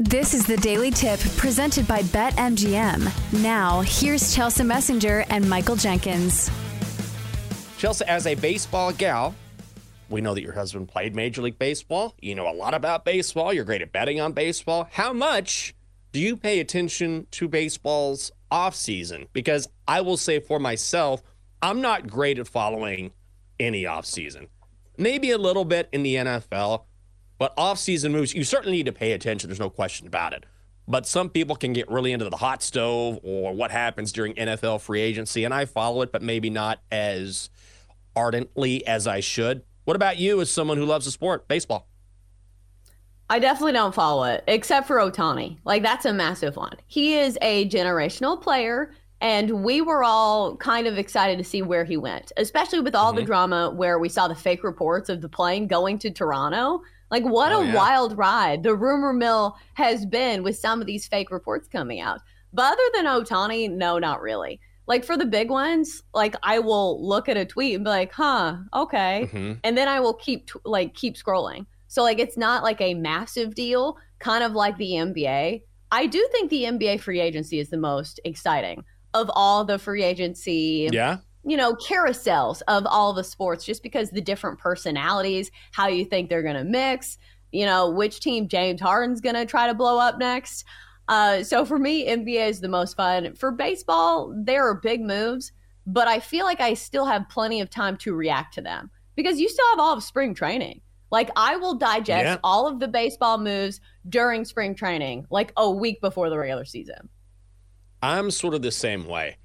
This is the Daily Tip presented by BetMGM. Now, here's Chelsea Messenger and Michael Jenkins. Chelsea, as a baseball gal, we know that your husband played Major League Baseball. You know a lot about baseball. You're great at betting on baseball. How much do you pay attention to baseball's off season? Because I will say for myself, I'm not great at following any off season. Maybe a little bit in the NFL, but off season moves, you certainly need to pay attention. There's no question about it. But some people can get really into the hot stove or what happens during NFL free agency, and I follow it, but maybe not as ardently as I should. What about you as someone who loves the sport, baseball? I definitely don't follow it, except for Ohtani. Like, that's a massive one. He is a generational player, and we were all kind of excited to see where he went, especially with all the mm-hmm. drama where we saw the fake reports of the plane going to Toronto. Like, what Oh, a yeah. wild ride the rumor mill has been with some of these fake reports coming out. But other than Ohtani, no, not really. Like, for the big ones, like, I will look at a tweet and be like, huh, okay Mhm. and then I will keep t- like keep scrolling. So like it's not like a massive deal, kind of like the NBA. I do think the NBA free agency is the most exciting of all the free agency, Yeah. You know, carousels of all the sports just because the different personalities, how you think they're going to mix, you know, which team James Harden's going to try to blow up next. Uh, so for me, NBA is the most fun. For baseball, there are big moves, but I feel like I still have plenty of time to react to them because you still have all of spring training. Like I will digest Yeah. all of the baseball moves during spring training, like a week before the regular season. I'm sort of the same way.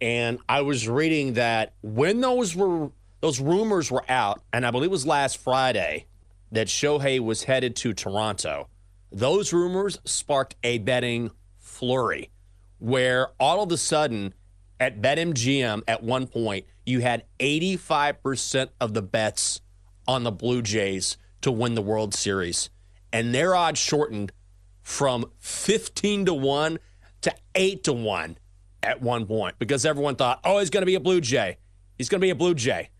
And I was reading that when those were those rumors were out, and I believe it was last Friday that Shohei was headed to Toronto, those rumors sparked a betting flurry where all of a sudden at BetMGM at one point you had 85% of the bets on the Blue Jays to win the World Series. And their odds shortened from 15 to 1 to 8 to 1 at one point because everyone thought, oh, he's going to be a Blue Jay. He's going to be a Blue Jay.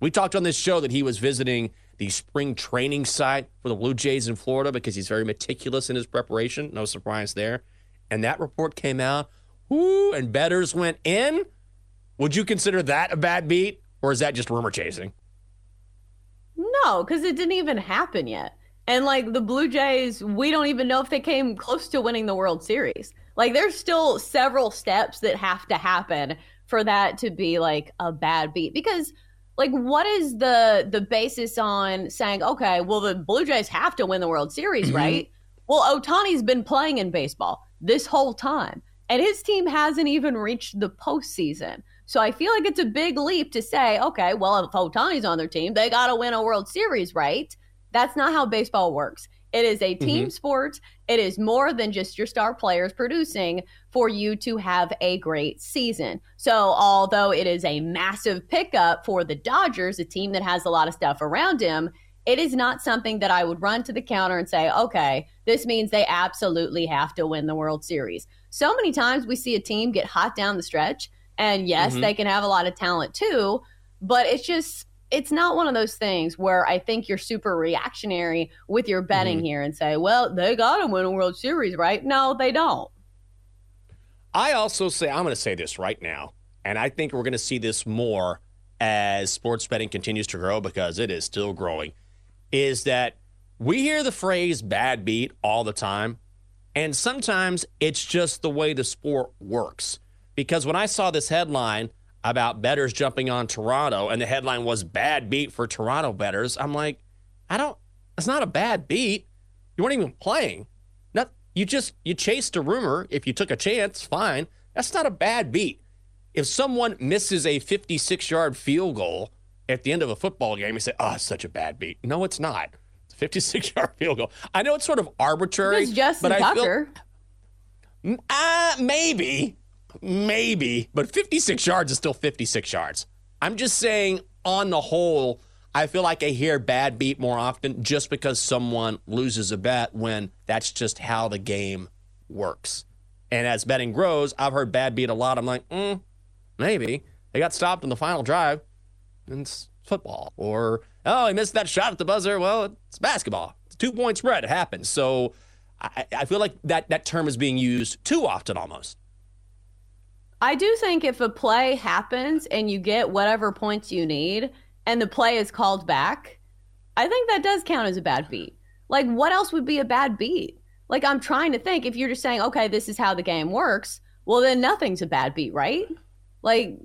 We talked on this show that he was visiting the spring training site for the Blue Jays in Florida because he's very meticulous in his preparation. No surprise there. And that report came out, whoo, and bettors went in. Would you consider that a bad beat or is that just rumor chasing? No, because it didn't even happen yet. And like the Blue Jays, we don't even know if they came close to winning the World Series. Like there's still several steps that have to happen for that to be like a bad beat. Because like what is the the basis on saying, okay, well the Blue Jays have to win the World Series, mm-hmm. right? Well, Ohtani's been playing in baseball this whole time. And his team hasn't even reached the postseason. So I feel like it's a big leap to say, okay, well, if Ohtani's on their team, they got to win a World Series, right? That's not how baseball works. It is a team mm-hmm. sport. It is more than just your star players producing for you to have a great season. So, although it is a massive pickup for the Dodgers, a team that has a lot of stuff around him, it is not something that I would run to the counter and say, okay, this means they absolutely have to win the World Series. So many times we see a team get hot down the stretch, and yes, Mhm. they can have a lot of talent too, but it's just, it's not one of those things where I think you're super reactionary with your betting mm-hmm. here and say, well, they got to win a World Series, right? No, they don't. I also say, I'm going to say this right now, and I think we're going to see this more as sports betting continues to grow because it is still growing. Is that we hear the phrase bad beat all the time, And sometimes it's just the way the sport works. Because when I saw this headline about bettors jumping on Toronto and the headline was bad beat for Toronto bettors, I'm like, I don't, it's not a bad beat. You weren't even playing. Not, you just, you chased a rumor. If you took a chance, fine. That's not a bad beat. If someone misses a 56 yard field goal at the end of a football game, you say, oh, it's such a bad beat. No, it's not. It's a 56 yard field goal. I know it's sort of arbitrary. It's Justin but Tucker. I feel, uh, maybe, maybe, but 56 yards is still 56 yards. I'm just saying, on the whole, I feel like I hear bad beat more often just because someone loses a bet when that's just how the game works. And as betting grows, I've heard bad beat a lot. I'm like, mm, maybe. They got stopped in the final drive. And it's football. Or, oh, he missed that shot at the buzzer. Well, it's basketball. It's a two point spread. It happens. So I, I feel like that, that term is being used too often almost. I do think if a play happens and you get whatever points you need and the play is called back, I think that does count as a bad beat. Like, what else would be a bad beat? Like, I'm trying to think if you're just saying, okay, this is how the game works, well, then nothing's a bad beat, right? Like,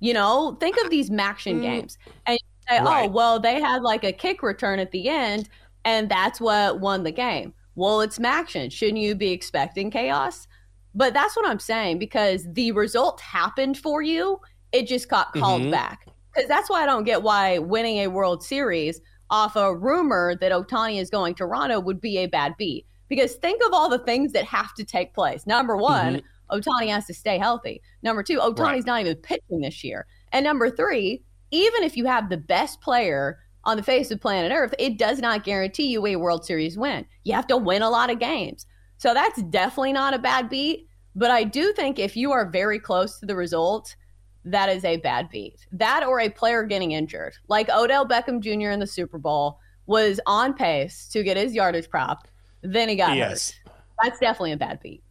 you know, think of these MACtion Mm. games and you say, Right. oh, well, they had like a kick return at the end and that's what won the game. Well, it's MACtion. Shouldn't you be expecting chaos? But that's what I'm saying because the result happened for you. It just got called Mhm. back. Because that's why I don't get why winning a World Series off a rumor that Ohtani is going to Toronto would be a bad beat. Because think of all the things that have to take place. Number one, Ohtani has to stay healthy. Number two, Ohtani's Right. not even pitching this year. And number three, even if you have the best player on the face of planet Earth, it does not guarantee you a World Series win. You have to win a lot of games. So that's definitely not a bad beat. But I do think if you are very close to the result, that is a bad beat. That or a player getting injured. Like Odell Beckham Jr. in the Super Bowl was on pace to get his yardage prop. Then he got Yes. hurt. That's definitely a bad beat.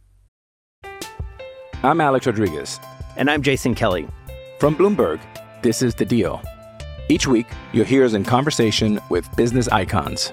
I'm Alex Rodriguez. And I'm Jason Kelly. From Bloomberg, this is The Deal. Each week, you'll hear us in conversation with business icons.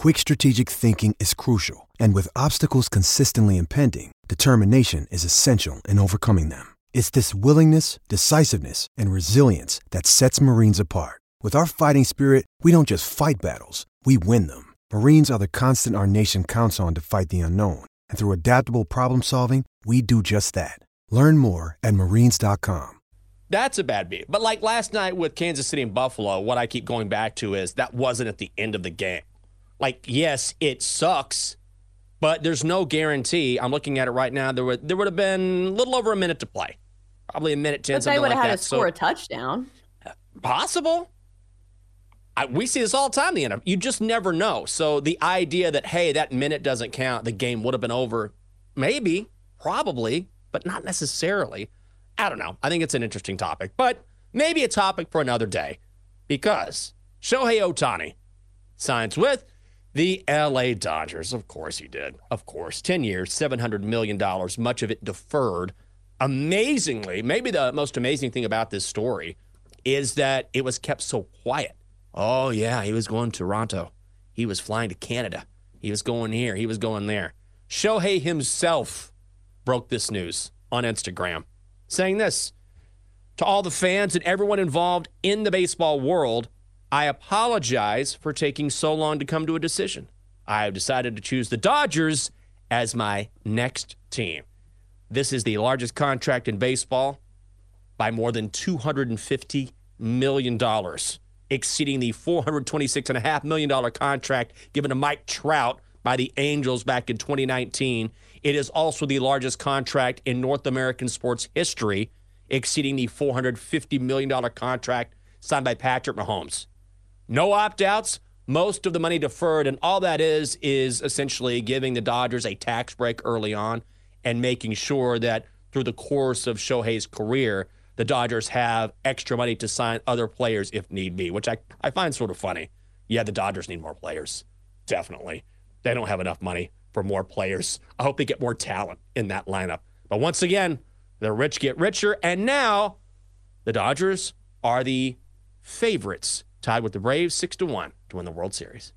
quick strategic thinking is crucial. And with obstacles consistently impending, determination is essential in overcoming them. It's this willingness, decisiveness, and resilience that sets Marines apart. With our fighting spirit, we don't just fight battles, we win them. Marines are the constant our nation counts on to fight the unknown. And through adaptable problem solving, we do just that. Learn more at marines.com. That's a bad beat. But like last night with Kansas City and Buffalo, what I keep going back to is that wasn't at the end of the game. Like, yes, it sucks, but there's no guarantee. I'm looking at it right now. There would there would have been a little over a minute to play, probably a minute ten, But they something would like have had that. to score so a touchdown. possible. I, we see this all the time. in The NFL. You just never know. So the idea that hey, that minute doesn't count, the game would have been over, maybe, probably, but not necessarily. I don't know. I think it's an interesting topic, but maybe a topic for another day because Shohei Ohtani signs with the LA Dodgers. Of course he did. Of course. 10 years, $700 million, much of it deferred. Amazingly, maybe the most amazing thing about this story is that it was kept so quiet. Oh, yeah, he was going to Toronto. He was flying to Canada. He was going here. He was going there. Shohei himself broke this news on Instagram, saying this to all the fans and everyone involved in the baseball world. I apologize for taking so long to come to a decision. I have decided to choose the Dodgers as my next team. This is the largest contract in baseball by more than $250 million, exceeding the $426.5 million contract given to Mike Trout by the Angels back in 2019. It is also the largest contract in North American sports history, exceeding the $450 million contract signed by Patrick Mahomes. No opt outs, most of the money deferred, and all that is is essentially giving the Dodgers a tax break early on and making sure that through the course of Shohei's career, the Dodgers have extra money to sign other players if need be, which I, I find sort of funny. Yeah, the Dodgers need more players. Definitely. They don't have enough money for more players. I hope they get more talent in that lineup. But once again, the rich get richer. And now the Dodgers are the favorites, tied with the Braves six to one to win the World Series.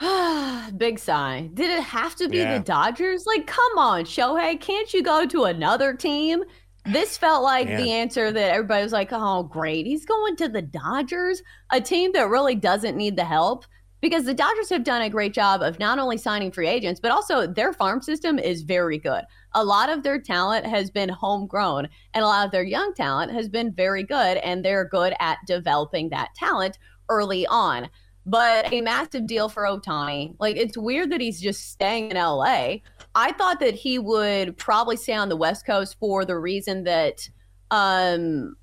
Big sigh. Did it have to be Yeah. the Dodgers? Like, come on, Shohei, can't you go to another team? This felt like Man. the answer that everybody was like, oh, great. He's going to the Dodgers, a team that really doesn't need the help because the Dodgers have done a great job of not only signing free agents, but also their farm system is very good. A lot of their talent has been homegrown, and a lot of their young talent has been very good, and they're good at developing that talent early on but a massive deal for Ohtani. Like it's weird that he's just staying in LA. I thought that he would probably stay on the West Coast for the reason that um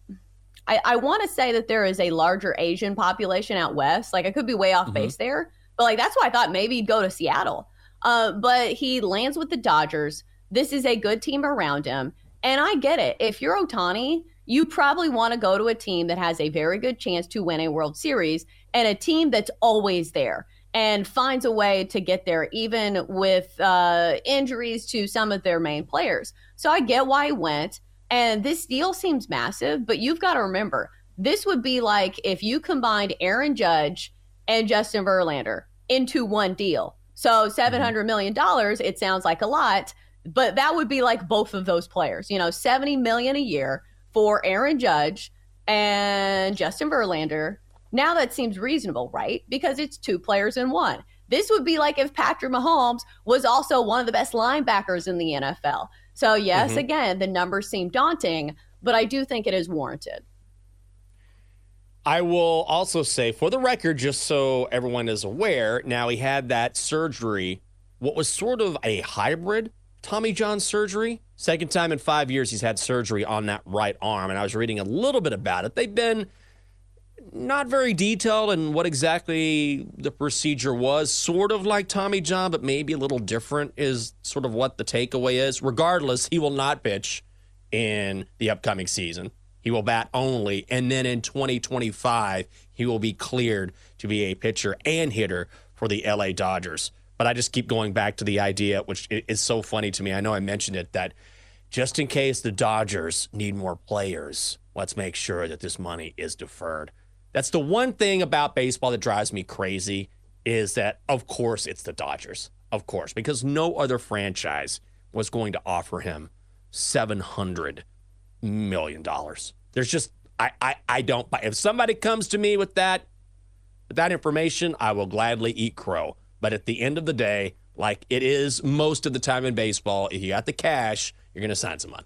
I, I want to say that there is a larger Asian population out west. Like I could be way off Mhm. base there, but like that's why I thought maybe he'd go to Seattle. Uh, but he lands with the Dodgers. This is a good team around him. And I get it. If you're Ohtani, you probably want to go to a team that has a very good chance to win a World Series and a team that's always there and finds a way to get there, even with uh, injuries to some of their main players. So I get why he went. And this deal seems massive, but you've got to remember this would be like if you combined Aaron Judge and Justin Verlander into one deal. So $700 mm-hmm. million, it sounds like a lot, but that would be like both of those players, you know, 70 million a year for Aaron Judge and Justin Verlander. Now that seems reasonable, right? Because it's two players in one. This would be like if Patrick Mahomes was also one of the best linebackers in the NFL. So, yes, Mhm. again, the numbers seem daunting, but I do think it is warranted. I will also say, for the record, just so everyone is aware, now he had that surgery, what was sort of a hybrid Tommy John surgery. Second time in five years he's had surgery on that right arm. And I was reading a little bit about it. They've been not very detailed in what exactly the procedure was. Sort of like Tommy John, but maybe a little different, is sort of what the takeaway is. Regardless, he will not pitch in the upcoming season. He will bat only. And then in 2025, he will be cleared to be a pitcher and hitter for the LA Dodgers. But I just keep going back to the idea, which is so funny to me. I know I mentioned it, that just in case the Dodgers need more players, let's make sure that this money is deferred. That's the one thing about baseball that drives me crazy is that, of course, it's the Dodgers. Of course, because no other franchise was going to offer him $700 million. There's just, I, I, I don't buy. If somebody comes to me with that, with that information, I will gladly eat crow. But at the end of the day, like it is most of the time in baseball, if you got the cash, you're going to sign someone.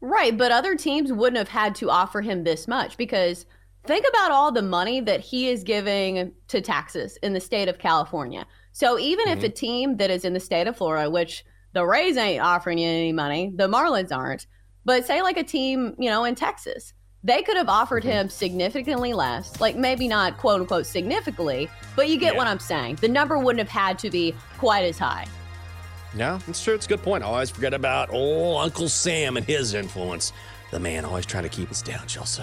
Right, but other teams wouldn't have had to offer him this much because think about all the money that he is giving to taxes in the state of California. So even if mm-hmm. a team that is in the state of Florida, which the Rays ain't offering you any money, the Marlins aren't, but say like a team, you know, in Texas, they could have offered mm-hmm. him significantly less, like maybe not quote unquote significantly, but you get what I'm saying. The number wouldn't have had to be quite as high. No, it's true. It's a good point. I always forget about old Uncle Sam and his influence. The man always trying to keep us down, Chelsea.